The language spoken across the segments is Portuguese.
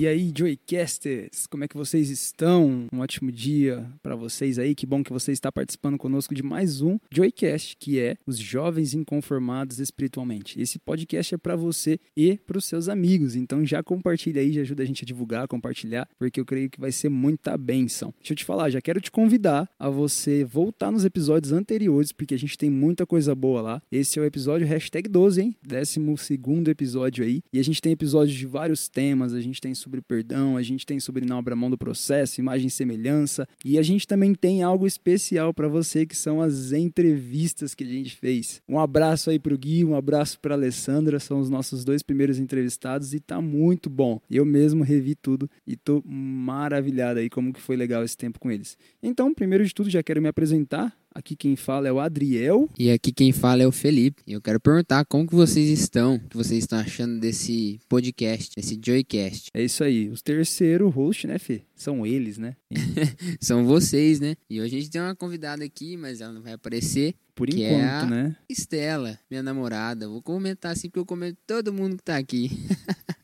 E aí, Joycasters, como é que vocês estão? Um ótimo dia para vocês aí. Que bom que você está participando conosco de mais um Joycast, que é os jovens inconformados espiritualmente. Esse podcast é para você e para os seus amigos. Então já compartilha aí, já ajuda a gente a divulgar, compartilhar, porque eu creio que vai ser muita benção. Deixa eu te falar, já quero te convidar a você voltar nos episódios anteriores, porque a gente tem muita coisa boa lá. Esse é o episódio hashtag 12, hein? Décimo segundo episódio aí. E a gente tem episódios de vários temas, a gente tem perdão, a gente tem sobre não abra mão do processo, imagem e semelhança, e a gente também tem algo especial para você que são as entrevistas que a gente fez. Um abraço aí pro Gui, um abraço para Alessandra, são os nossos dois primeiros entrevistados e tá muito bom. Eu mesmo revi tudo e tô maravilhado aí como que foi legal esse tempo com eles. Então, primeiro de tudo, já quero me apresentar. Aqui quem fala é o Adriel. E aqui quem fala é o Felipe. E eu quero perguntar como que vocês estão, o que vocês estão achando desse podcast, desse Joycast. É isso aí, os terceiro host, né, Fê? São eles, né? São vocês, né? E hoje a gente tem uma convidada aqui, mas ela não vai aparecer. Por que enquanto, é a né? Estela, minha namorada. Vou comentar assim porque eu comento todo mundo que tá aqui.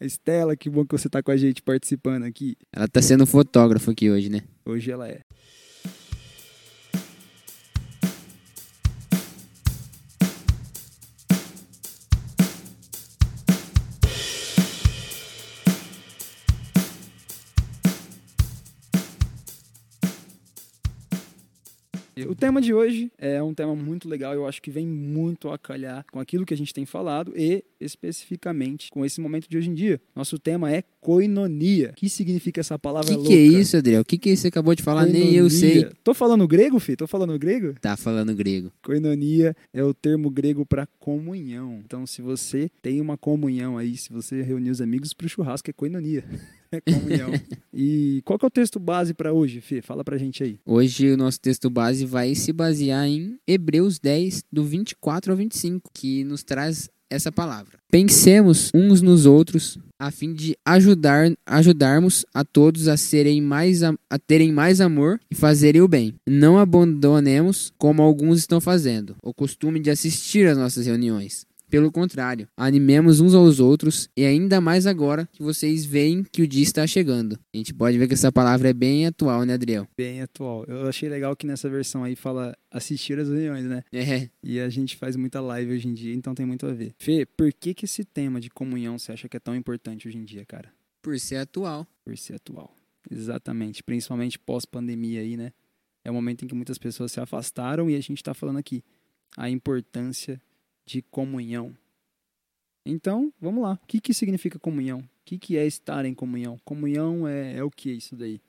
Estela, que bom que você tá com a gente participando aqui. Ela tá sendo fotógrafo aqui hoje, né? Hoje ela é. O tema de hoje é um tema muito legal, eu acho que vem muito a calhar com aquilo que a gente tem falado e especificamente com esse momento de hoje em dia. Nosso tema é koinonia. O que significa essa O palavra que, louca? que é isso, Adriel? O que, que você acabou de falar? Nem eu sei. Tô falando grego, fi? Tô falando grego? Tá falando grego. Koinonia é o termo grego para comunhão. Então, se você tem uma comunhão aí, se você reunir os amigos pro churrasco, é koinonia. É comunhão. e qual que é o texto base para hoje, Fê? Fala pra gente aí. Hoje o nosso texto base vai se basear em Hebreus 10, do 24 ao 25, que nos traz essa palavra. Pensemos uns nos outros a fim de ajudar ajudarmos a todos a serem mais a, a terem mais amor e fazerem o bem. Não abandonemos como alguns estão fazendo, o costume de assistir às nossas reuniões. Pelo contrário, animemos uns aos outros e ainda mais agora que vocês veem que o dia está chegando. A gente pode ver que essa palavra é bem atual, né, Adriel? Bem atual. Eu achei legal que nessa versão aí fala assistir às reuniões, né? É, E a gente faz muita live hoje em dia, então tem muito a ver. Fê, por que que esse tema de comunhão você acha que é tão importante hoje em dia, cara? por ser atual. Por ser atual. Exatamente. Principalmente pós-pandemia aí, né? É o momento em que muitas pessoas se afastaram e a gente tá falando aqui a importância de comunhão. Então, vamos lá. O que que significa comunhão? O que que é estar em comunhão? Comunhão é, é o que isso daí?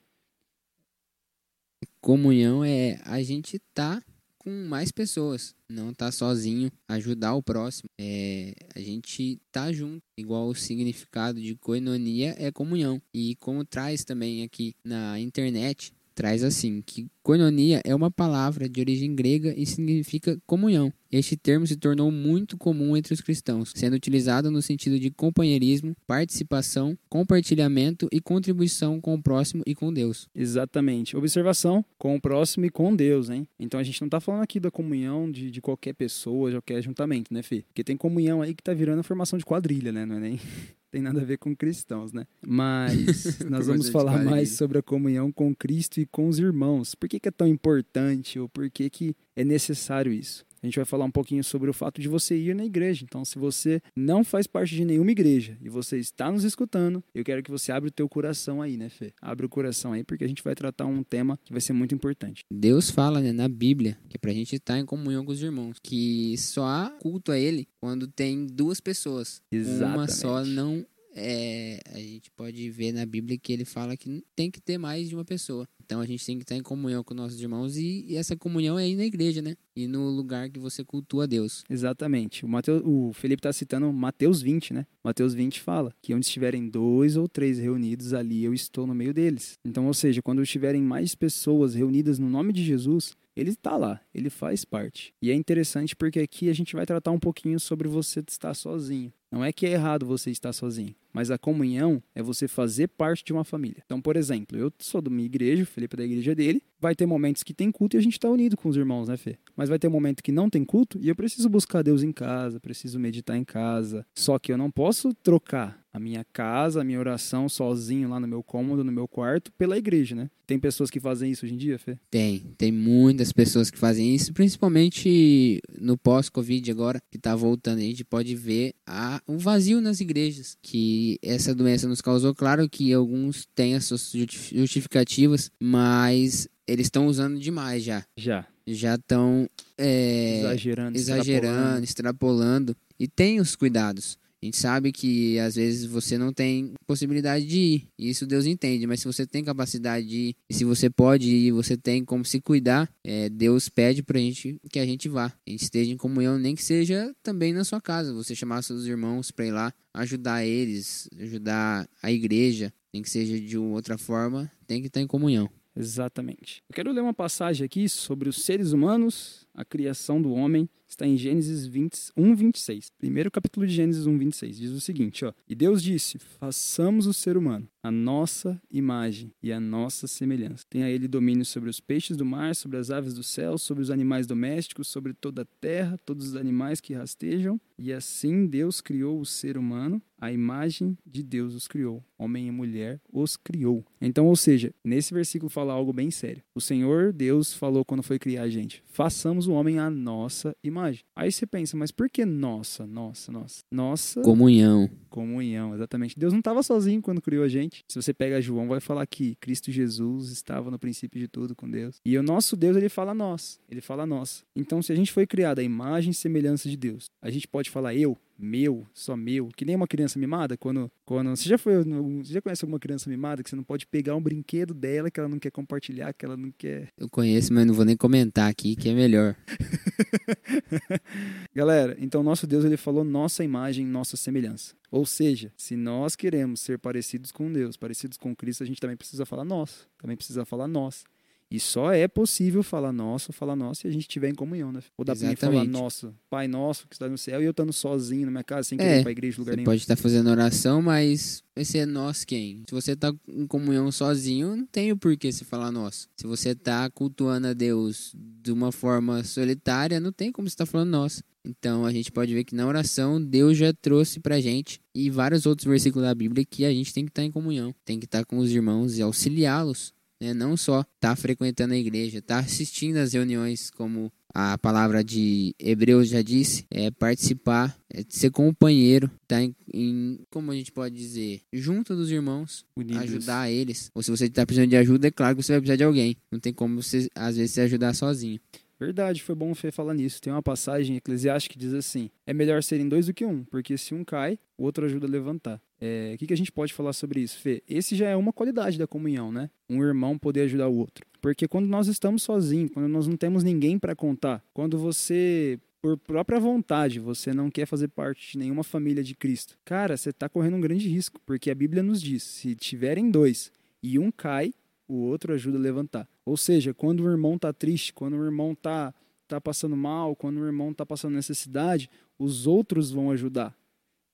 Comunhão é a gente tá com mais pessoas, não tá sozinho, ajudar o próximo. É a gente tá junto, igual o significado de koinonia é comunhão. E como traz também aqui na internet, traz assim que koinonia é uma palavra de origem grega e significa comunhão. Este termo se tornou muito comum entre os cristãos, sendo utilizado no sentido de companheirismo, participação, compartilhamento e contribuição com o próximo e com Deus. Exatamente. Observação com o próximo e com Deus, hein? Então a gente não tá falando aqui da comunhão de, de qualquer pessoa, de qualquer juntamento, né, Fê? Porque tem comunhão aí que tá virando a formação de quadrilha, né? Não é nem. Tem nada a ver com cristãos, né? Mas nós vamos falar mais sobre a comunhão com Cristo e com os irmãos. Por que, que é tão importante ou por que, que é necessário isso? A gente vai falar um pouquinho sobre o fato de você ir na igreja. Então, se você não faz parte de nenhuma igreja e você está nos escutando, eu quero que você abra o teu coração aí, né, Fê? Abre o coração aí, porque a gente vai tratar um tema que vai ser muito importante. Deus fala né, na Bíblia que é pra gente estar em comunhão com os irmãos, que só há culto a Ele quando tem duas pessoas. Uma Exatamente. só não é. A gente pode ver na Bíblia que ele fala que tem que ter mais de uma pessoa. Então a gente tem que estar em comunhão com nossos irmãos e, e essa comunhão é ir na igreja, né? E no lugar que você cultua Deus. Exatamente. O, Mateus, o Felipe está citando Mateus 20, né? Mateus 20 fala que onde estiverem dois ou três reunidos, ali eu estou no meio deles. Então, ou seja, quando estiverem mais pessoas reunidas no nome de Jesus, ele está lá, ele faz parte. E é interessante porque aqui a gente vai tratar um pouquinho sobre você estar sozinho. Não é que é errado você estar sozinho. Mas a comunhão é você fazer parte de uma família. Então, por exemplo, eu sou da minha igreja, o Felipe é da igreja dele. Vai ter momentos que tem culto e a gente está unido com os irmãos, né, Fê? Mas vai ter momento que não tem culto e eu preciso buscar Deus em casa, preciso meditar em casa. Só que eu não posso trocar a minha casa, a minha oração sozinho lá no meu cômodo, no meu quarto, pela igreja, né? Tem pessoas que fazem isso hoje em dia, Fê? Tem, tem muitas pessoas que fazem isso, principalmente no pós-Covid agora, que tá voltando, a gente pode ver um vazio nas igrejas, que essa doença nos causou. Claro que alguns têm as suas justificativas, mas eles estão usando demais já. Já. Já estão é, exagerando, exagerando, extrapolando. extrapolando. E tem os cuidados. A gente sabe que às vezes você não tem possibilidade de ir, isso Deus entende, mas se você tem capacidade de ir, e se você pode ir, você tem como se cuidar, é, Deus pede pra gente que a gente vá, a gente esteja em comunhão, nem que seja também na sua casa, você chamar seus irmãos para ir lá, ajudar eles, ajudar a igreja, nem que seja de outra forma, tem que estar em comunhão. Exatamente. Eu quero ler uma passagem aqui sobre os seres humanos, a criação do homem, está em Gênesis 20, 1, 26. Primeiro capítulo de Gênesis 1, 26. Diz o seguinte, ó. E Deus disse, façamos o ser humano, a nossa imagem e a nossa semelhança. Tenha ele domínio sobre os peixes do mar, sobre as aves do céu, sobre os animais domésticos, sobre toda a terra, todos os animais que rastejam. E assim Deus criou o ser humano, a imagem de Deus os criou. Homem e mulher os criou. Então, ou seja, nesse versículo fala algo bem sério. O Senhor Deus falou quando foi criar a gente: façamos o homem a nossa imagem. Aí você pensa, mas por que nossa, nossa, nossa? Nossa. Comunhão. Comunhão, exatamente. Deus não estava sozinho quando criou a gente. Se você pega João, vai falar que Cristo Jesus estava no princípio de tudo com Deus. E o nosso Deus, ele fala nós. Ele fala nós. Então, se a gente foi criado à imagem e semelhança de Deus, a gente pode falar eu, meu, só meu, que nem uma criança mimada, quando, quando você já foi, você já conhece alguma criança mimada que você não pode pegar um brinquedo dela que ela não quer compartilhar, que ela não quer. Eu conheço, mas não vou nem comentar aqui, que é melhor. Galera, então nosso Deus ele falou nossa imagem, nossa semelhança. Ou seja, se nós queremos ser parecidos com Deus, parecidos com Cristo, a gente também precisa falar nós, também precisa falar nós. E só é possível falar nosso, falar nosso se a gente estiver em comunhão, né? Ou dá pra falar nosso, Pai nosso que está no céu, e eu estando sozinho na minha casa, sem querer é, ir pra igreja, lugar você nenhum. pode estar fazendo oração, mas esse é nós quem? Se você está em comunhão sozinho, não tem o porquê se falar nós. Se você está cultuando a Deus de uma forma solitária, não tem como você estar tá falando nós. Então a gente pode ver que na oração Deus já trouxe pra gente e vários outros versículos da Bíblia que a gente tem que estar tá em comunhão, tem que estar tá com os irmãos e auxiliá-los né? Não só estar tá frequentando a igreja, estar tá assistindo às reuniões, como a palavra de Hebreus já disse, é participar, é ser companheiro, tá em, em, como a gente pode dizer, junto dos irmãos, Unidos. ajudar eles. Ou se você está precisando de ajuda, é claro que você vai precisar de alguém. Não tem como você, às vezes, se ajudar sozinho. Verdade, foi bom o Fê falar nisso. Tem uma passagem eclesiástica que diz assim: é melhor serem dois do que um, porque se um cai, o outro ajuda a levantar. É, o que, que a gente pode falar sobre isso, Fê? Esse já é uma qualidade da comunhão, né? Um irmão poder ajudar o outro. Porque quando nós estamos sozinhos, quando nós não temos ninguém para contar, quando você por própria vontade, você não quer fazer parte de nenhuma família de Cristo. Cara, você está correndo um grande risco, porque a Bíblia nos diz: se tiverem dois e um cai, o outro ajuda a levantar. Ou seja, quando o irmão está triste, quando o irmão está tá passando mal, quando o irmão está passando necessidade, os outros vão ajudar.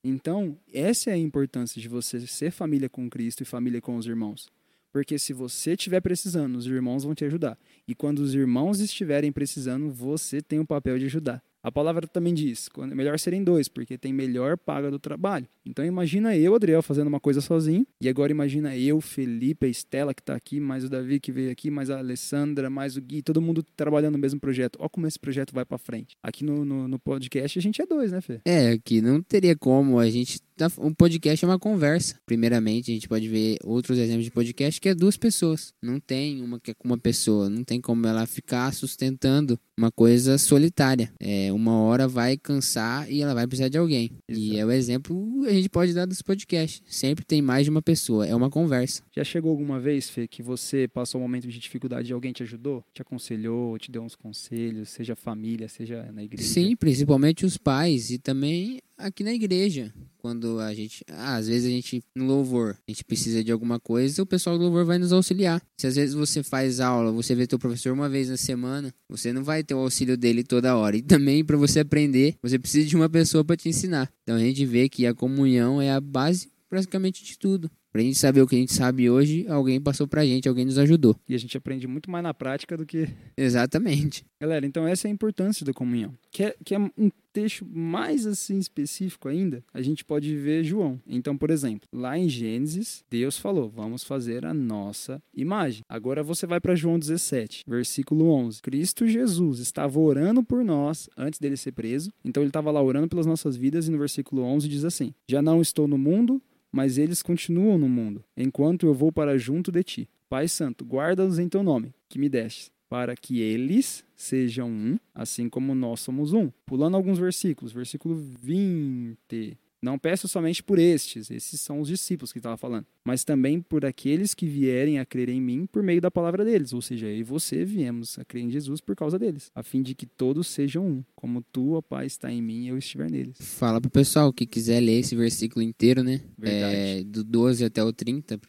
Então, essa é a importância de você ser família com Cristo e família com os irmãos. Porque se você estiver precisando, os irmãos vão te ajudar. E quando os irmãos estiverem precisando, você tem o papel de ajudar. A palavra também diz, melhor serem dois, porque tem melhor paga do trabalho. Então imagina eu, Adriel, fazendo uma coisa sozinho, e agora imagina eu, Felipe, a Estela que está aqui, mais o Davi que veio aqui, mais a Alessandra, mais o Gui, todo mundo trabalhando no mesmo projeto. Olha como esse projeto vai para frente. Aqui no, no, no, podcast a gente é dois, né, Fê? É, que não teria como a gente um podcast é uma conversa. Primeiramente, a gente pode ver outros exemplos de podcast que é duas pessoas. Não tem uma que é com uma pessoa. Não tem como ela ficar sustentando uma coisa solitária. É, uma hora vai cansar e ela vai precisar de alguém. Exato. E é o exemplo a gente pode dar dos podcasts. Sempre tem mais de uma pessoa. É uma conversa. Já chegou alguma vez, Fê, que você passou um momento de dificuldade e alguém te ajudou? Te aconselhou, te deu uns conselhos, seja família, seja na igreja? Sim, principalmente os pais e também aqui na igreja. Quando a gente. Ah, às vezes a gente, no louvor, a gente precisa de alguma coisa, o pessoal do louvor vai nos auxiliar. Se às vezes você faz aula, você vê teu professor uma vez na semana, você não vai ter o auxílio dele toda hora. E também, para você aprender, você precisa de uma pessoa para te ensinar. Então a gente vê que a comunhão é a base praticamente de tudo. Pra gente saber o que a gente sabe hoje, alguém passou pra gente, alguém nos ajudou. E a gente aprende muito mais na prática do que. Exatamente. Galera, então essa é a importância da comunhão. Que é, que é um texto mais assim específico ainda, a gente pode ver João. Então, por exemplo, lá em Gênesis, Deus falou: vamos fazer a nossa imagem. Agora você vai para João 17, versículo 11. Cristo Jesus estava orando por nós antes dele ser preso. Então, ele estava lá orando pelas nossas vidas, e no versículo 11 diz assim: Já não estou no mundo mas eles continuam no mundo, enquanto eu vou para junto de ti. Pai Santo, guarda-os em teu nome, que me deste, para que eles sejam um, assim como nós somos um. Pulando alguns versículos, versículo 20. Não peço somente por estes, esses são os discípulos que estava falando, mas também por aqueles que vierem a crer em mim por meio da palavra deles, ou seja, eu e você viemos a crer em Jesus por causa deles, a fim de que todos sejam um, como tu, ó Pai, está em mim e eu estiver neles. Fala pro pessoal que quiser ler esse versículo inteiro, né? Verdade. É, do 12 até o 30, 1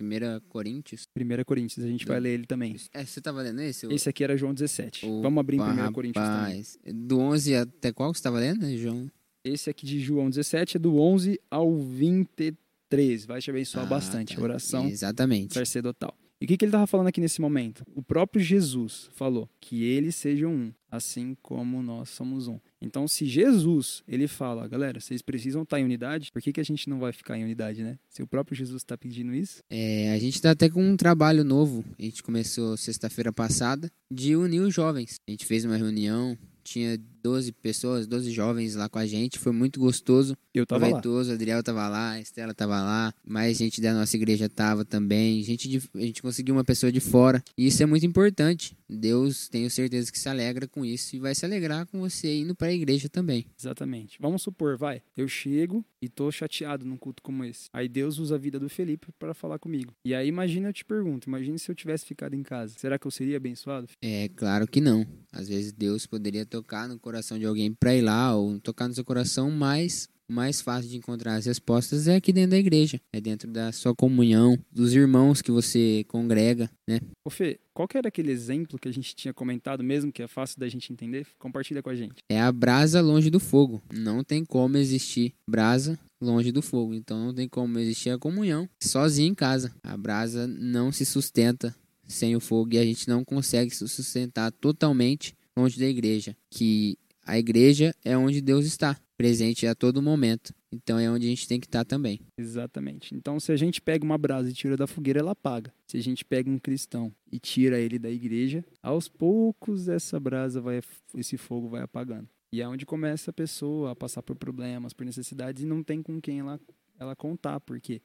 Coríntios. 1 Coríntios, a gente vai ler ele também. É, você tava lendo esse? Esse aqui era João 17. Opa, Vamos abrir em 1 Coríntios também. Do 11 até qual que você tava lendo, João? Esse aqui de João 17 é do 11 ao 23. Vai te abençoar Ah, bastante. tá. Oração Exatamente. sacerdotal. E o que, que ele estava falando aqui nesse momento? O próprio Jesus falou que eles sejam um, assim como nós somos um. Então, se Jesus, ele fala, galera, vocês precisam estar em unidade, por que, que a gente não vai ficar em unidade, né? Se o próprio Jesus está pedindo isso, É, a gente tá até com um trabalho novo. A gente começou sexta-feira passada de unir os jovens. A gente fez uma reunião, tinha 12 pessoas, 12 jovens lá com a gente. Foi muito gostoso, eu tava lá. proveitoso. O Adriel tava lá, a Estela tava lá, mais gente da nossa igreja tava também. Gente de- a gente conseguiu uma pessoa de fora. E isso é muito importante. Deus, tenho certeza que se alegra com isso e vai se alegrar com você indo para a igreja também. Exatamente. Vamos supor, vai, eu chego e tô chateado num culto como esse. Aí Deus usa a vida do Felipe para falar comigo. E aí imagina eu te pergunto, imagine se eu tivesse ficado em casa. Será que eu seria abençoado? É claro que não. Às vezes Deus poderia tocar no coração de alguém para ir lá ou tocar no seu coração, mas o mais fácil de encontrar as respostas é aqui dentro da igreja, é dentro da sua comunhão, dos irmãos que você congrega, né? Ô Fê, qual que era aquele exemplo que a gente tinha comentado mesmo, que é fácil da gente entender? Compartilha com a gente. É a brasa longe do fogo. Não tem como existir brasa longe do fogo. Então não tem como existir a comunhão sozinho em casa. A brasa não se sustenta sem o fogo e a gente não consegue se sustentar totalmente longe da igreja. Que a igreja é onde Deus está, presente a todo momento. Então é onde a gente tem que estar também. Exatamente. Então, se a gente pega uma brasa e tira da fogueira, ela apaga. Se a gente pega um cristão e tira ele da igreja, aos poucos essa brasa vai, esse fogo vai apagando. E é onde começa a pessoa a passar por problemas, por necessidades e não tem com quem ela, ela contar. Por quê?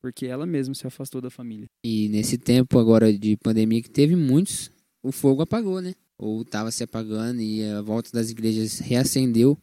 Porque ela mesma se afastou da família. E nesse tempo agora de pandemia que teve muitos, o fogo apagou, né? Ou estava se apagando e a volta das igrejas reacendeu.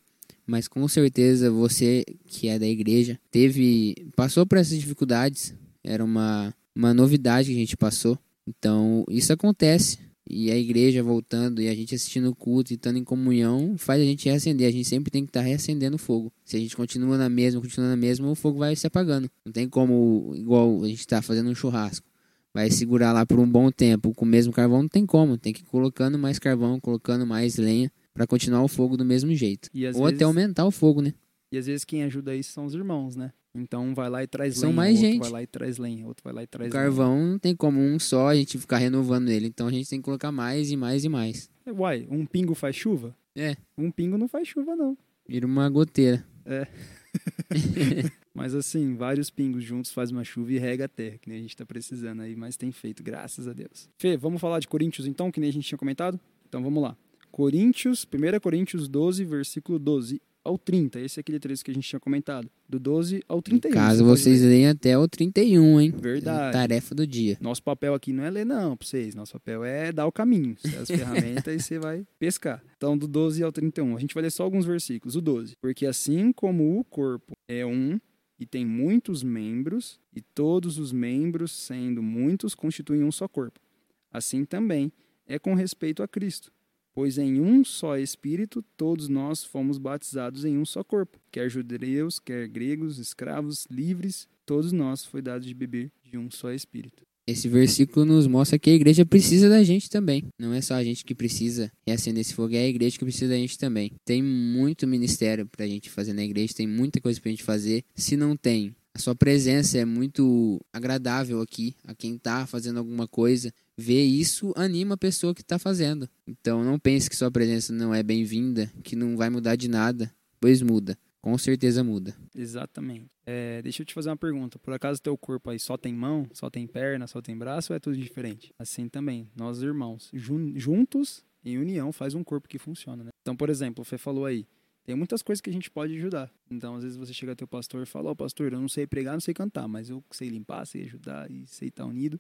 Mas com certeza você que é da igreja teve passou por essas dificuldades. Era uma, uma novidade que a gente passou. Então isso acontece. E a igreja voltando e a gente assistindo o culto e estando em comunhão faz a gente reacender. A gente sempre tem que estar reacendendo o fogo. Se a gente continua na mesma, continua na mesma, o fogo vai se apagando. Não tem como, igual a gente está fazendo um churrasco vai segurar lá por um bom tempo com o mesmo carvão, não tem como. Tem que ir colocando mais carvão, colocando mais lenha para continuar o fogo do mesmo jeito. Ou vezes, até aumentar o fogo, né? E às vezes quem ajuda isso são os irmãos, né? Então um vai lá e traz São lenha, mais outro gente. vai lá e traz lenha, outro vai lá e O traz carvão não tem como um só a gente ficar renovando ele. Então a gente tem que colocar mais e mais e mais. Uai, um pingo faz chuva? É. Um pingo não faz chuva, não. Vira uma goteira. Mas assim, vários pingos juntos faz uma chuva e rega a terra, que nem a gente tá precisando aí, mas tem feito, graças a Deus. Fê, vamos falar de Coríntios então, que nem a gente tinha comentado? Então vamos lá. Coríntios, 1 Coríntios 12, versículo 12 ao 30. Esse é aquele trecho que a gente tinha comentado. Do 12 ao 31. Caso vocês leem até o 31, hein? Verdade. Tarefa do dia. Nosso papel aqui não é ler, não, pra vocês. Nosso papel é dar o caminho, as ferramentas, e você vai pescar. Então, do 12 ao 31. A gente vai ler só alguns versículos. O 12. Porque assim como o corpo é um e tem muitos membros, e todos os membros, sendo muitos, constituem um só corpo. Assim também é com respeito a Cristo. Pois em um só Espírito todos nós fomos batizados em um só corpo, quer judeus, quer gregos, escravos, livres, todos nós foi dado de beber de um só Espírito. Esse versículo nos mostra que a igreja precisa da gente também. Não é só a gente que precisa reacender esse fogo, é a igreja que precisa da gente também. Tem muito ministério pra gente fazer na igreja, tem muita coisa pra gente fazer. Se não tem, A sua presença é muito agradável aqui, a quem está fazendo alguma coisa. Ver isso anima a pessoa que está fazendo. Então não pense que sua presença não é bem-vinda, que não vai mudar de nada, pois muda. Com certeza muda. Exatamente. É, deixa eu te fazer uma pergunta. Por acaso teu corpo aí só tem mão, só tem perna, só tem braço ou é tudo diferente? Assim também, nós irmãos, jun juntos, em união, faz um corpo que funciona, né? Então, por exemplo, você falou aí, tem muitas coisas que a gente pode ajudar. Então, às vezes você chega teu pastor e fala, ó, oh, pastor, eu não sei pregar, não sei cantar, mas eu sei limpar, sei ajudar e sei estar unido.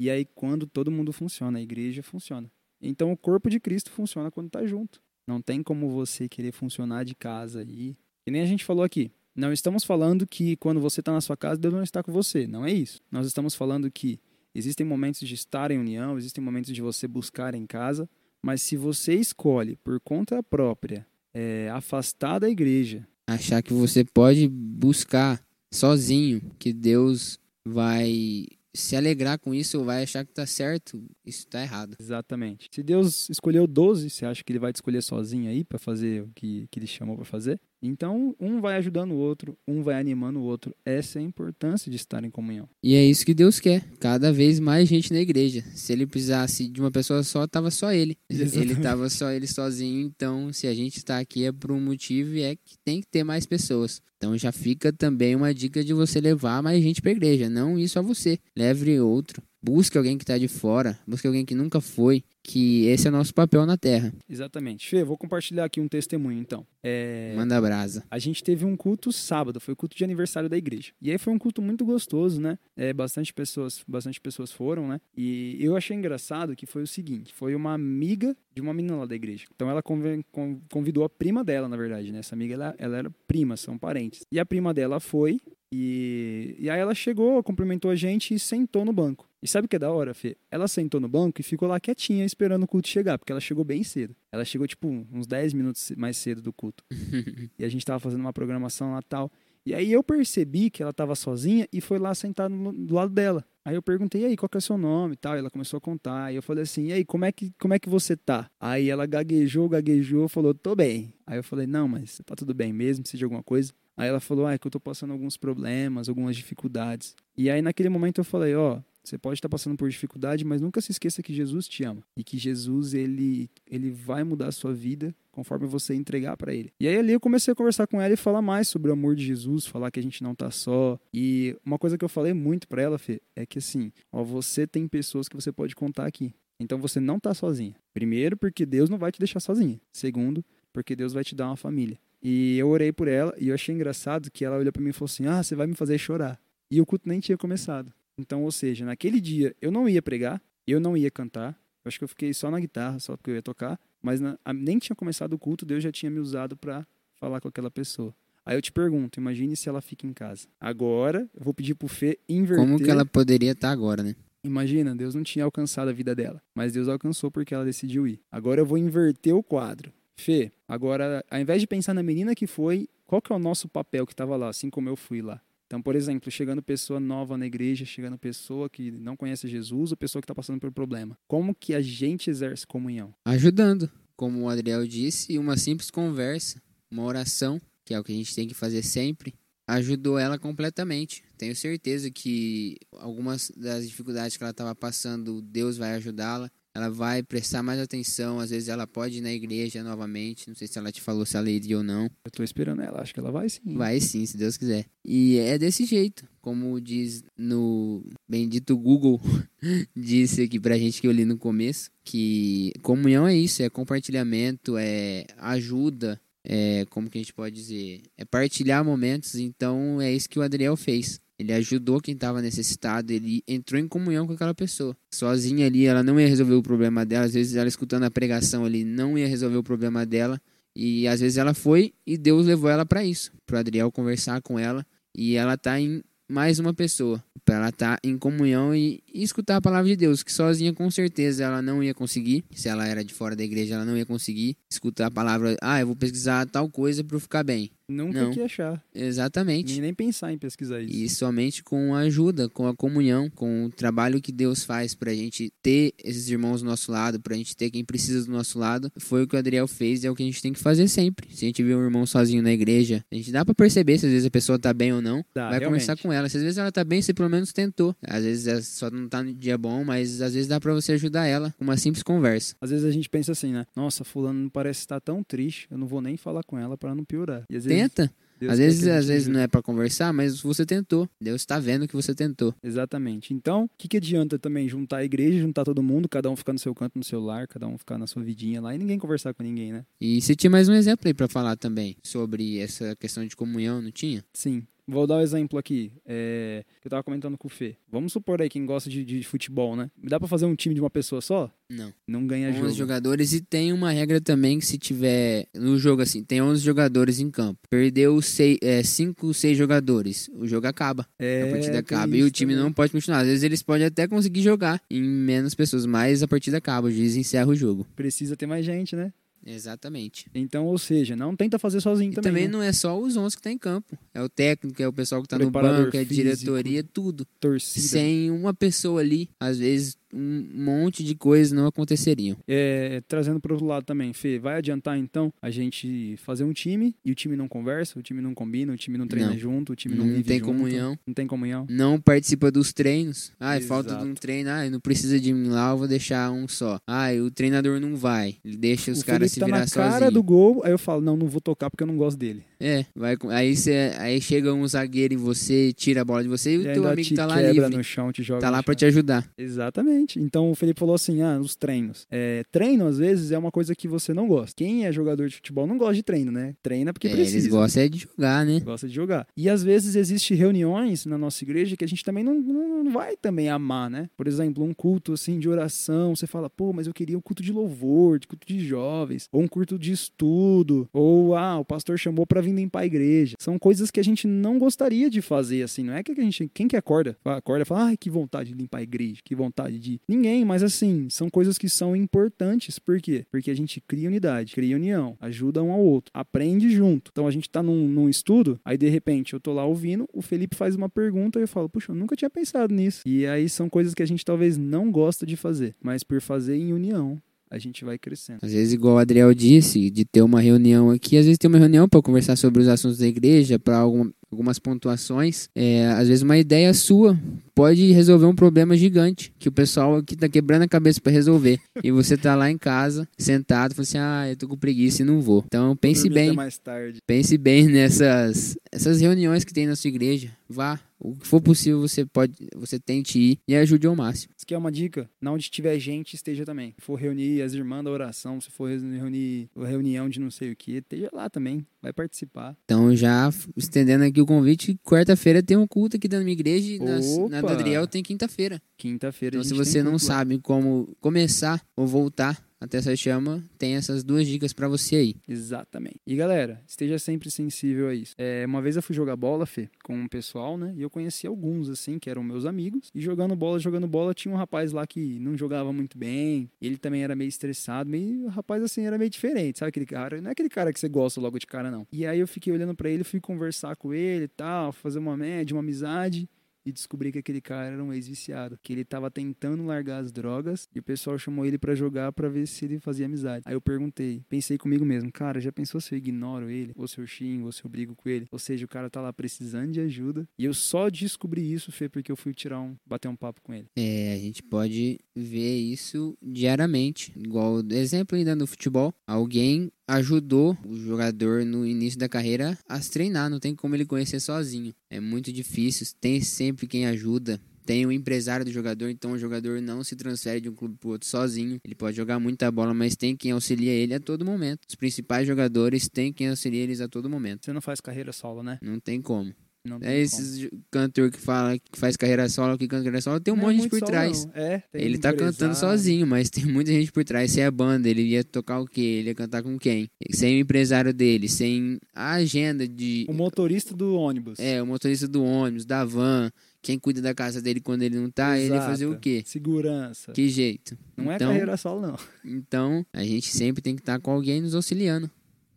E aí, quando todo mundo funciona, a igreja funciona. Então, o corpo de Cristo funciona quando tá junto. Não tem como você querer funcionar de casa aí que nem a gente falou aqui. Não estamos falando que quando você está na sua casa, Deus não está com você. Não é isso. Nós estamos falando que existem momentos de estar em união, existem momentos de você buscar em casa, mas se você escolhe por conta própria é, afastar da igreja, achar que você pode buscar sozinho, que Deus vai se alegrar com isso ou vai achar que tá certo, isso tá errado. Exatamente. Se Deus escolheu 12, você acha que ele vai te escolher sozinho aí para fazer o que, que ele chamou para fazer? Então, um vai ajudando o outro, um vai animando o outro. Essa é a importância de estar em comunhão. E é isso que Deus quer. Cada vez mais gente na igreja. Se ele precisasse de uma pessoa só, tava só ele. Exatamente. Ele tava só ele sozinho. Então, se a gente está aqui é por um motivo e é que tem que ter mais pessoas. Então, já fica também uma dica de você levar mais gente para a igreja. Não ir só você. Leve outro. Busque alguém que está de fora, busque alguém que nunca foi, que esse é o nosso papel na Terra. Exatamente. Fê, vou compartilhar aqui um testemunho, então. É... Manda brasa. A gente teve um culto sábado, foi o culto de aniversário da igreja. E aí foi um culto muito gostoso, né? É, bastante, pessoas, bastante pessoas foram, né? E eu achei engraçado que foi o seguinte, foi uma amiga de uma menina lá da igreja. Então ela convidou a prima dela, na verdade, né? Essa amiga, ela, ela era prima, são parentes. E a prima dela foi, e, e aí ela chegou, cumprimentou a gente e sentou no banco. E sabe o que é da hora, Fê? Ela sentou no banco e ficou lá quietinha esperando o culto chegar, porque ela chegou bem cedo. Ela chegou, tipo, uns 10 minutos mais cedo do culto. e a gente tava fazendo uma programação lá tal. E aí eu percebi que ela tava sozinha e foi lá sentar do lado dela. Aí eu perguntei, e aí, qual que é o seu nome e tal? E ela começou a contar. E eu falei assim, e aí, como é que, como é que você tá? Aí ela gaguejou, gaguejou, falou, tô bem. Aí eu falei, não, mas tá tudo bem mesmo, precisa de alguma coisa? Aí ela falou, ah, é que eu tô passando alguns problemas, algumas dificuldades. E aí naquele momento eu falei, ó, oh, você pode estar passando por dificuldade, mas nunca se esqueça que Jesus te ama e que Jesus ele ele vai mudar a sua vida conforme você entregar para ele. E aí ali eu comecei a conversar com ela e falar mais sobre o amor de Jesus, falar que a gente não tá só. E uma coisa que eu falei muito para ela, Fê, é que assim, ó, você tem pessoas que você pode contar aqui. Então você não tá sozinha. Primeiro, porque Deus não vai te deixar sozinha. Segundo, porque Deus vai te dar uma família. E eu orei por ela e eu achei engraçado que ela olhou para mim e falou assim: "Ah, você vai me fazer chorar". E o culto nem tinha começado. Então, ou seja, naquele dia eu não ia pregar, eu não ia cantar. Eu acho que eu fiquei só na guitarra, só porque eu ia tocar, mas na, nem tinha começado o culto, Deus já tinha me usado para falar com aquela pessoa. Aí eu te pergunto, imagine se ela fica em casa. Agora, eu vou pedir pro Fê inverter. Como que ela poderia estar tá agora, né? Imagina, Deus não tinha alcançado a vida dela, mas Deus alcançou porque ela decidiu ir. Agora eu vou inverter o quadro. Fê, agora, ao invés de pensar na menina que foi, qual que é o nosso papel que estava lá, assim como eu fui lá? Então, por exemplo, chegando pessoa nova na igreja, chegando pessoa que não conhece Jesus ou pessoa que está passando por problema. Como que a gente exerce comunhão? Ajudando. Como o Adriel disse, uma simples conversa, uma oração, que é o que a gente tem que fazer sempre, ajudou ela completamente. Tenho certeza que algumas das dificuldades que ela estava passando, Deus vai ajudá-la ela vai prestar mais atenção, às vezes ela pode ir na igreja novamente, não sei se ela te falou se ela iria ou não. Eu tô esperando ela, acho que ela vai sim. Vai sim, se Deus quiser. E é desse jeito, como diz no bendito Google, disse aqui pra gente que eu li no começo, que comunhão é isso, é compartilhamento, é ajuda, é como que a gente pode dizer, é partilhar momentos, então é isso que o Adriel fez. Ele ajudou quem estava necessitado, ele entrou em comunhão com aquela pessoa. Sozinha ali, ela não ia resolver o problema dela. Às vezes, ela escutando a pregação ali, não ia resolver o problema dela. E às vezes ela foi e Deus levou ela para isso, para Adriel conversar com ela. E ela tá em mais uma pessoa, para ela estar tá em comunhão e, e, escutar a palavra de Deus, que sozinha com certeza ela não ia conseguir. Se ela era de fora da igreja, ela não ia conseguir escutar a palavra, ah, eu vou pesquisar tal coisa para eu ficar bem. Nunca Não. que achar. Exatamente. Nem, nem pensar em pesquisar isso. E somente com a ajuda, com a comunhão, com o trabalho que Deus faz pra gente ter esses irmãos do nosso lado, pra gente ter quem precisa do nosso lado, foi o que o Adriel fez e é o que a gente tem que fazer sempre. Se a gente vê um irmão sozinho na igreja, a gente dá pra perceber se às vezes a pessoa tá bem ou não. Dá, vai realmente. conversar com ela. Se às vezes ela tá bem, você pelo menos tentou. Às vezes ela só não tá no dia bom, mas às vezes dá pra você ajudar ela com uma simples conversa. Às vezes a gente pensa assim, né? Nossa, fulano não parece estar tão triste, eu não vou nem falar com ela pra não piorar. E às vezes, Tenta. Deus às vezes, às vezes não é pra conversar, mas você tentou. Deus tá vendo que você tentou. Exatamente. Então, o que, que adianta também juntar a igreja, juntar todo mundo, cada um ficar no seu canto, no celular, cada um ficar na sua vidinha lá e ninguém conversar com ninguém, né? E você tinha mais um exemplo aí pra falar também sobre essa questão de comunhão, não tinha? Sim. Vou dar um exemplo aqui. É, que eu tava comentando com o Fê. Vamos supor aí quem gosta de, de futebol, né? Dá pra fazer um time de uma pessoa só? Não. Não ganha 11 jogo. jogadores e tem uma regra também que se tiver no jogo assim, tem 11 jogadores em campo. Perdeu 5, 6 jogadores, o jogo acaba. É, a partida acaba e o time também. não pode continuar. Às vezes eles podem até conseguir jogar em menos pessoas, mas a partida acaba, o juiz encerra o jogo. Precisa ter mais gente, né? Exatamente. Então, ou seja, não tenta fazer sozinho E também. também né? não é só os 11 que tá em campo. É o técnico, é o pessoal que tá no banco, é a diretoria, tudo. Torcida. Sem uma pessoa ali, às vezes um monte de coisas não aconteceriam. É, trazendo para outro lado também, Fê, vai adiantar então a gente fazer um time e o time não conversa, o time não combina, o time não treina Não. junto, o time não, Não vive tem junto, comunhão. Não tem comunhão. Não participa dos treinos. Ah, falta de um treino. Ah, não precisa de mim lá, eu vou deixar um só. Ah, o treinador não vai. Ele deixa os o caras Felipe se tá virar na cara sozinhos. do gol, aí eu falo, não, não vou tocar porque eu não gosto dele. É, vai aí, cê, aí chega um zagueiro em você, tira a bola de você e, E o teu amigo tá lá livre. no chão, te joga Tá lá pra chão. te ajudar. Exatamente. Então o Felipe falou assim: ah, os treinos. É, treino, às vezes, é uma coisa que você não gosta. Quem é jogador de futebol não gosta de treino, né? Treina porque É, precisa. eles gostam é de jogar, né? Gosta de jogar. E às vezes existe reuniões na nossa igreja que a gente também não, não, não vai também amar, né? Por exemplo, um culto assim de oração, você fala, pô, mas eu queria um culto de louvor, de culto de jovens, ou um culto de estudo, ou ah, o pastor chamou pra vir limpar a igreja. São coisas que a gente não gostaria de fazer assim, não é que a gente, quem que acorda, acorda e fala, ai, que vontade de limpar a igreja, que vontade de ninguém, mas assim, são coisas que são importantes, por quê? Porque a gente cria unidade, cria união, ajuda um ao outro, aprende junto. Então a gente tá num, num estudo, aí de repente eu tô lá ouvindo, o Felipe faz uma pergunta e eu falo, puxa, eu nunca tinha pensado nisso. E aí são coisas que a gente talvez não gosta de fazer, mas por fazer em união, a gente vai crescendo. Às vezes, igual o Adriel disse, de ter uma reunião aqui, às vezes tem uma reunião para conversar sobre os assuntos da igreja, para algumas pontuações. É, às vezes uma ideia sua pode resolver um problema gigante que o pessoal aqui tá quebrando a cabeça para resolver. e você tá lá em casa, sentado, fala assim: "Ah, eu tô com preguiça e não vou". Então pense bem, mais tarde. pense bem nessas essas reuniões que tem na sua igreja. Vá, o que for possível você pode, você tente ir e ajude ao máximo. Isso aqui é uma dica. Na onde tiver gente, esteja também. Se for reunir as irmãs da oração, se for reunir a reunião de não sei o que, esteja lá também. Vai participar. Então, já estendendo aqui o convite, quarta-feira tem um culto aqui da minha igreja e na, na do Opa! Adriel tem quinta-feira. Quinta-feira Então, se você não sabe como começar ou voltar até essa chama, tem essas duas dicas pra você aí. Exatamente. E galera, esteja sempre sensível a isso. É, uma vez eu fui jogar bola, Fê, com um pessoal, né? E eu conheci alguns, assim, que eram meus amigos. E jogando bola, jogando bola, tinha um rapaz lá que não jogava muito bem. Ele também era meio estressado, meio. O rapaz, assim, era meio diferente, sabe? Aquele cara. Não é aquele cara que você gosta logo de cara, não. E aí eu fiquei olhando pra ele, fui conversar com ele e tal, fazer uma média, uma amizade. E descobri que aquele cara era um ex-viciado. Que ele tava tentando largar as drogas. E o pessoal chamou ele pra jogar pra ver se ele fazia amizade. Aí eu perguntei, pensei comigo mesmo, cara, já pensou se eu ignoro ele? Ou se eu xingo, ou se eu brigo com ele? Ou seja, o cara tá lá precisando de ajuda. E eu só descobri isso, Fê, porque eu fui tirar um, bater um papo com ele. É, a gente pode ver isso diariamente. Igual exemplo ainda no futebol, alguém ajudou o jogador no início da carreira a se treinar, não tem como ele conhecer sozinho. É muito difícil, tem sempre quem ajuda. Tem o empresário do jogador, então o jogador não se transfere de um clube para outro sozinho. Ele pode jogar muita bola, mas tem quem auxilia ele a todo momento. Os principais jogadores têm quem auxilia eles a todo momento. Você não faz carreira solo, né? Não tem como. Não É esses cantor que fala que faz carreira solo, que canta carreira solo, tem um. Não monte é de gente por solo, trás. É, Ele tá cantando sozinho, mas tem muita gente por trás. Sem a banda, ele ia tocar o quê? Ele ia cantar com quem? Sem o empresário dele, sem a agenda de. O motorista do ônibus. É, o motorista do ônibus, da van, quem cuida da casa dele quando ele não tá, ele ia Exato. fazer o quê? Segurança. Que jeito? Não é então, carreira solo, não. então, a gente sempre tem que estar com alguém nos auxiliando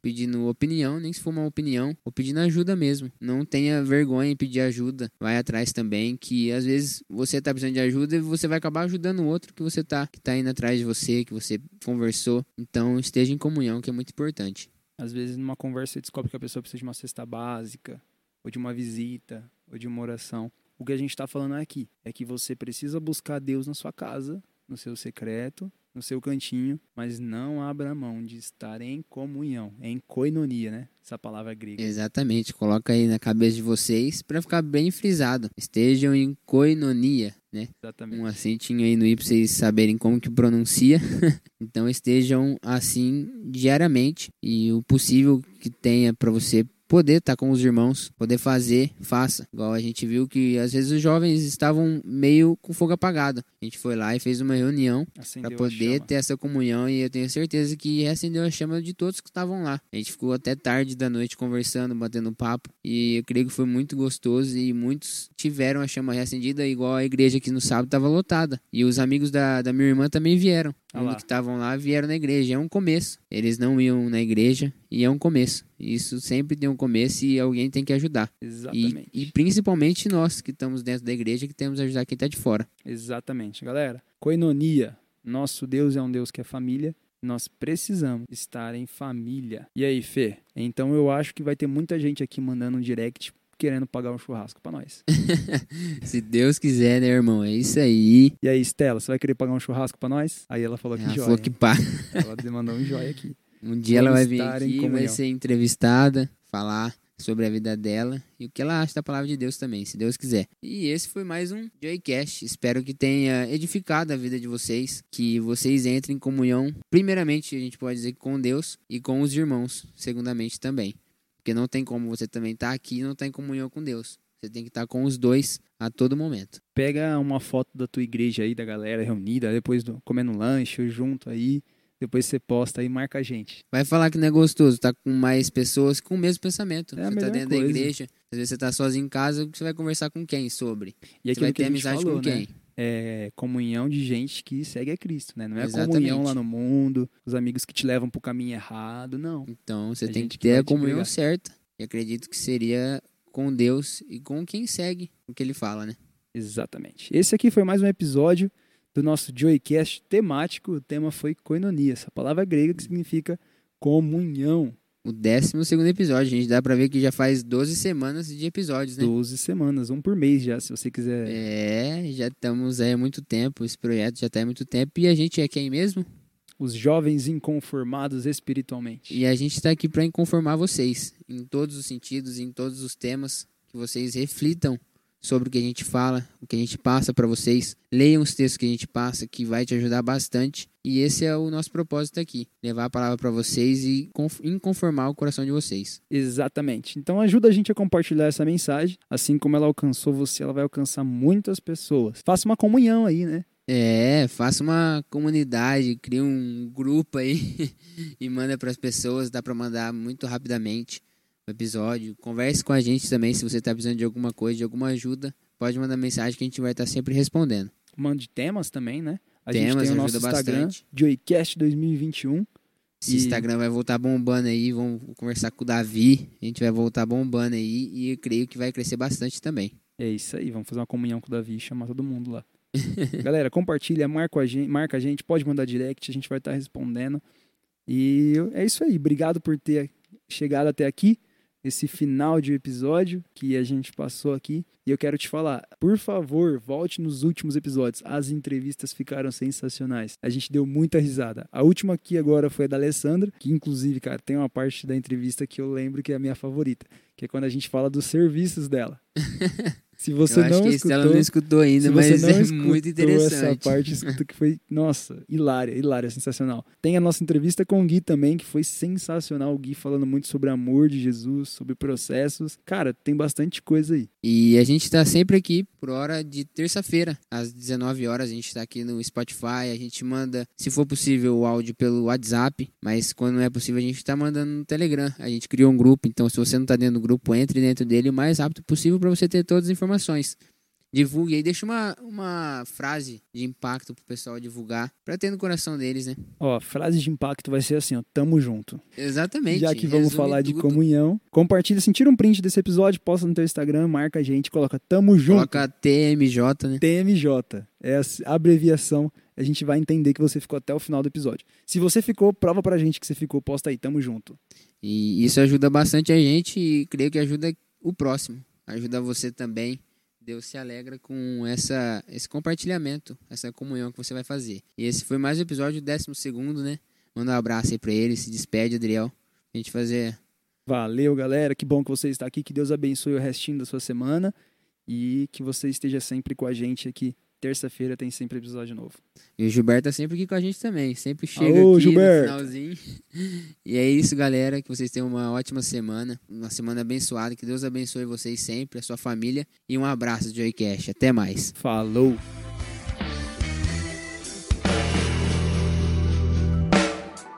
pedindo opinião, nem se for uma opinião, ou pedindo ajuda mesmo. Não tenha vergonha em pedir ajuda. Vai atrás também, que às vezes você tá precisando de ajuda e você vai acabar ajudando o outro que você tá, que tá indo atrás de você, que você conversou. Então esteja em comunhão, que é muito importante. Às vezes, numa conversa, você descobre que a pessoa precisa de uma cesta básica, ou de uma visita, ou de uma oração. O que a gente está falando aqui é que você precisa buscar Deus na sua casa, no seu secreto, no seu cantinho, mas não abra mão de estar em comunhão, em koinonia, né? Essa palavra grega. Exatamente, coloca aí na cabeça de vocês para ficar bem frisado. Estejam em koinonia, né? Exatamente. Um acentinho aí no i para vocês saberem como que pronuncia. então estejam assim diariamente e o possível que tenha para você poder estar tá com os irmãos, poder fazer, faça. Igual a gente viu que às vezes os jovens estavam meio com fogo apagado. A gente foi lá e fez uma reunião para poder ter essa comunhão e eu tenho certeza que reacendeu a chama de todos que estavam lá. A gente ficou até tarde da noite conversando, batendo papo e eu creio que foi muito gostoso e muitos tiveram a chama reacendida igual a igreja aqui no sábado estava lotada. E os amigos da, da minha irmã também vieram. Ah que estavam lá vieram na igreja. É um começo. Eles não iam na igreja e é um começo. Isso sempre tem um começo e alguém tem que ajudar. Exatamente. E, e principalmente nós que estamos dentro da igreja que temos que ajudar quem está de fora. Exatamente, galera. Coinonia. Nosso Deus é um Deus que é família. Nós precisamos estar em família. E aí, Fê? Então eu acho que vai ter muita gente aqui mandando um direct querendo pagar um churrasco para nós. Se Deus quiser, né, irmão? É isso aí. E aí, Stella, você vai querer pagar um churrasco para nós? Aí ela falou que ela joia. falou que pá. Ela mandou um joia aqui. Um dia Vamos ela vai vir aqui, vai ser entrevistada, falar sobre a vida dela e o que ela acha da palavra de Deus também, se Deus quiser. E esse foi mais um Joycast. Espero que tenha edificado a vida de vocês, que vocês entrem em comunhão, primeiramente, a gente pode dizer com Deus e com os irmãos, segundamente também. Porque não tem como você também estar tá aqui e não estar tá em comunhão com Deus. Você tem que estar tá com os dois a todo momento. Pega uma foto da tua igreja aí, da galera reunida, depois do, comendo lanche junto aí. Depois você posta aí e marca a gente. Vai falar que não é gostoso, tá com mais pessoas com o mesmo pensamento. É você tá dentro coisa. da igreja, às vezes você tá sozinho em casa, você vai conversar com quem sobre? E você vai ter amizade falou, com quem? Né? É, comunhão de gente que segue a Cristo, né? Não é Exatamente. comunhão lá no mundo, os amigos que te levam pro caminho errado, não. Então você a tem que ter a comunhão certa. E acredito que seria com Deus e com quem segue o que ele fala, né? Exatamente. Esse aqui foi mais um episódio do nosso Joycast temático. O tema foi koinonia, essa palavra grega que significa comunhão. O 12 segundo episódio, gente. Dá pra ver que já faz 12 semanas de episódios, né? 12 semanas, um por mês já, se você quiser. É, já estamos aí há muito tempo. Esse projeto já tá há muito tempo. E a gente é quem mesmo? os jovens inconformados espiritualmente. E a gente está aqui para inconformar vocês, em todos os sentidos, em todos os temas, que vocês reflitam sobre o que a gente fala, o que a gente passa para vocês. Leiam os textos que a gente passa, que vai te ajudar bastante. E esse é o nosso propósito aqui: levar a palavra para vocês e inconformar o coração de vocês. Exatamente. Então ajuda a gente a compartilhar essa mensagem. Assim como ela alcançou você, ela vai alcançar muitas pessoas. Faça uma comunhão aí, né? É, faça uma comunidade, cria um grupo aí e manda para as pessoas, dá para mandar muito rapidamente episódio. Converse com a gente também se você está precisando de alguma coisa, de alguma ajuda, pode mandar mensagem que a gente vai estar tá sempre respondendo. Mande temas também, né? A temas, gente tem o nosso Instagram, Joycast 2021. Esse e... Instagram vai voltar bombando aí, vamos conversar com o Davi, a gente vai voltar bombando aí e eu creio que vai crescer bastante também. É isso aí, vamos fazer uma comunhão com o Davi e chamar todo mundo lá. Galera, compartilha, marca a, gente, marca a gente, pode mandar direct, a gente vai estar respondendo. E é isso aí. Obrigado por ter chegado até aqui, esse final de episódio que a gente passou aqui. E eu quero te falar, por favor, volte nos últimos episódios. As entrevistas ficaram sensacionais. A gente deu muita risada. A última aqui agora foi a da Alessandra, que inclusive, cara, tem uma parte da entrevista que eu lembro que é a minha favorita, que é quando a gente fala dos serviços dela. Se você eu não acho escutou, ela não escutou ainda, mas é muito interessante. essa parte, escuta que foi, nossa, hilária, hilária, sensacional. Tem a nossa entrevista com o Gui também, que foi sensacional. O Gui falando muito sobre amor de Jesus, sobre processos. Cara, tem bastante coisa aí. E a gente tá sempre aqui por hora de terça-feira, às 19 horas. A gente tá aqui no Spotify. A gente manda, se for possível, o áudio pelo WhatsApp. Mas quando não é possível, a gente tá mandando no Telegram. A gente criou um grupo, então se você não tá dentro do grupo, entre dentro dele o mais rápido possível para você ter todas as informações informações divulgue aí, deixa uma, uma frase de impacto pro pessoal divulgar, pra ter no coração deles, né? Ó, frase de impacto vai ser assim, ó, tamo junto. Exatamente. Já que vamos falar de tudo. comunhão, compartilha, assim, tira um print desse episódio, posta no teu Instagram, marca a gente, coloca tamo junto. Coloca TMJ, né? TMJ. É a abreviação. A gente vai entender que você ficou até o final do episódio. Se você ficou, prova pra gente que você ficou. Posta aí, tamo junto. E isso ajuda bastante a gente e creio que ajuda o próximo. Ajuda você também. Deus se alegra com essa, esse compartilhamento, essa comunhão que você vai fazer. E esse foi mais um episódio, décimo segundo, né? Manda um abraço aí pra ele, se despede, Adriel. A gente fazer. Valeu, galera. Que bom que você está aqui. Que Deus abençoe o restinho da sua semana. E que você esteja sempre com a gente aqui. Terça-feira tem sempre episódio novo. E o Gilberto tá sempre aqui com a gente também. Sempre chega Alô, aqui Gilberto. no finalzinho. E é isso, galera. Que vocês tenham uma ótima semana. Uma semana abençoada. Que Deus abençoe vocês sempre, a sua família. E um abraço, Joycast. Até mais. Falou!